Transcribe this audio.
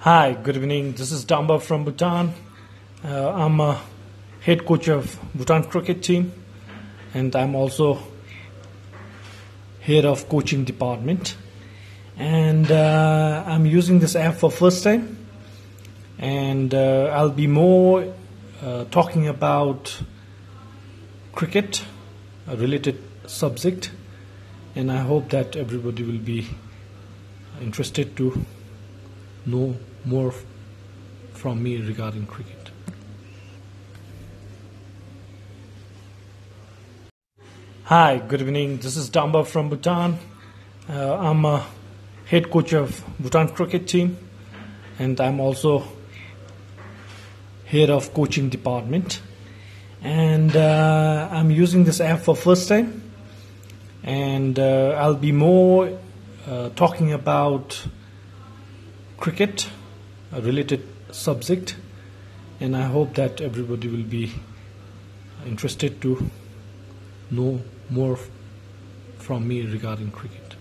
Hi, good evening. This is Damba from Bhutan. Uh, I'm a head coach of Bhutan cricket team, and I'm also head of coaching department. And uh, I'm using this app for first time, and uh, I'll be more uh, talking about cricket, a related subject, and I hope that everybody will be interested to know more from me regarding cricket. Hi, good evening. This is Damba from Bhutan. Uh, I'm a head coach of Bhutan cricket team, and I'm also head of coaching department. And uh, I'm using this app for first time, and uh, I'll be more uh, talking about cricket, related subject, and I hope that everybody will be interested to know more from me regarding cricket.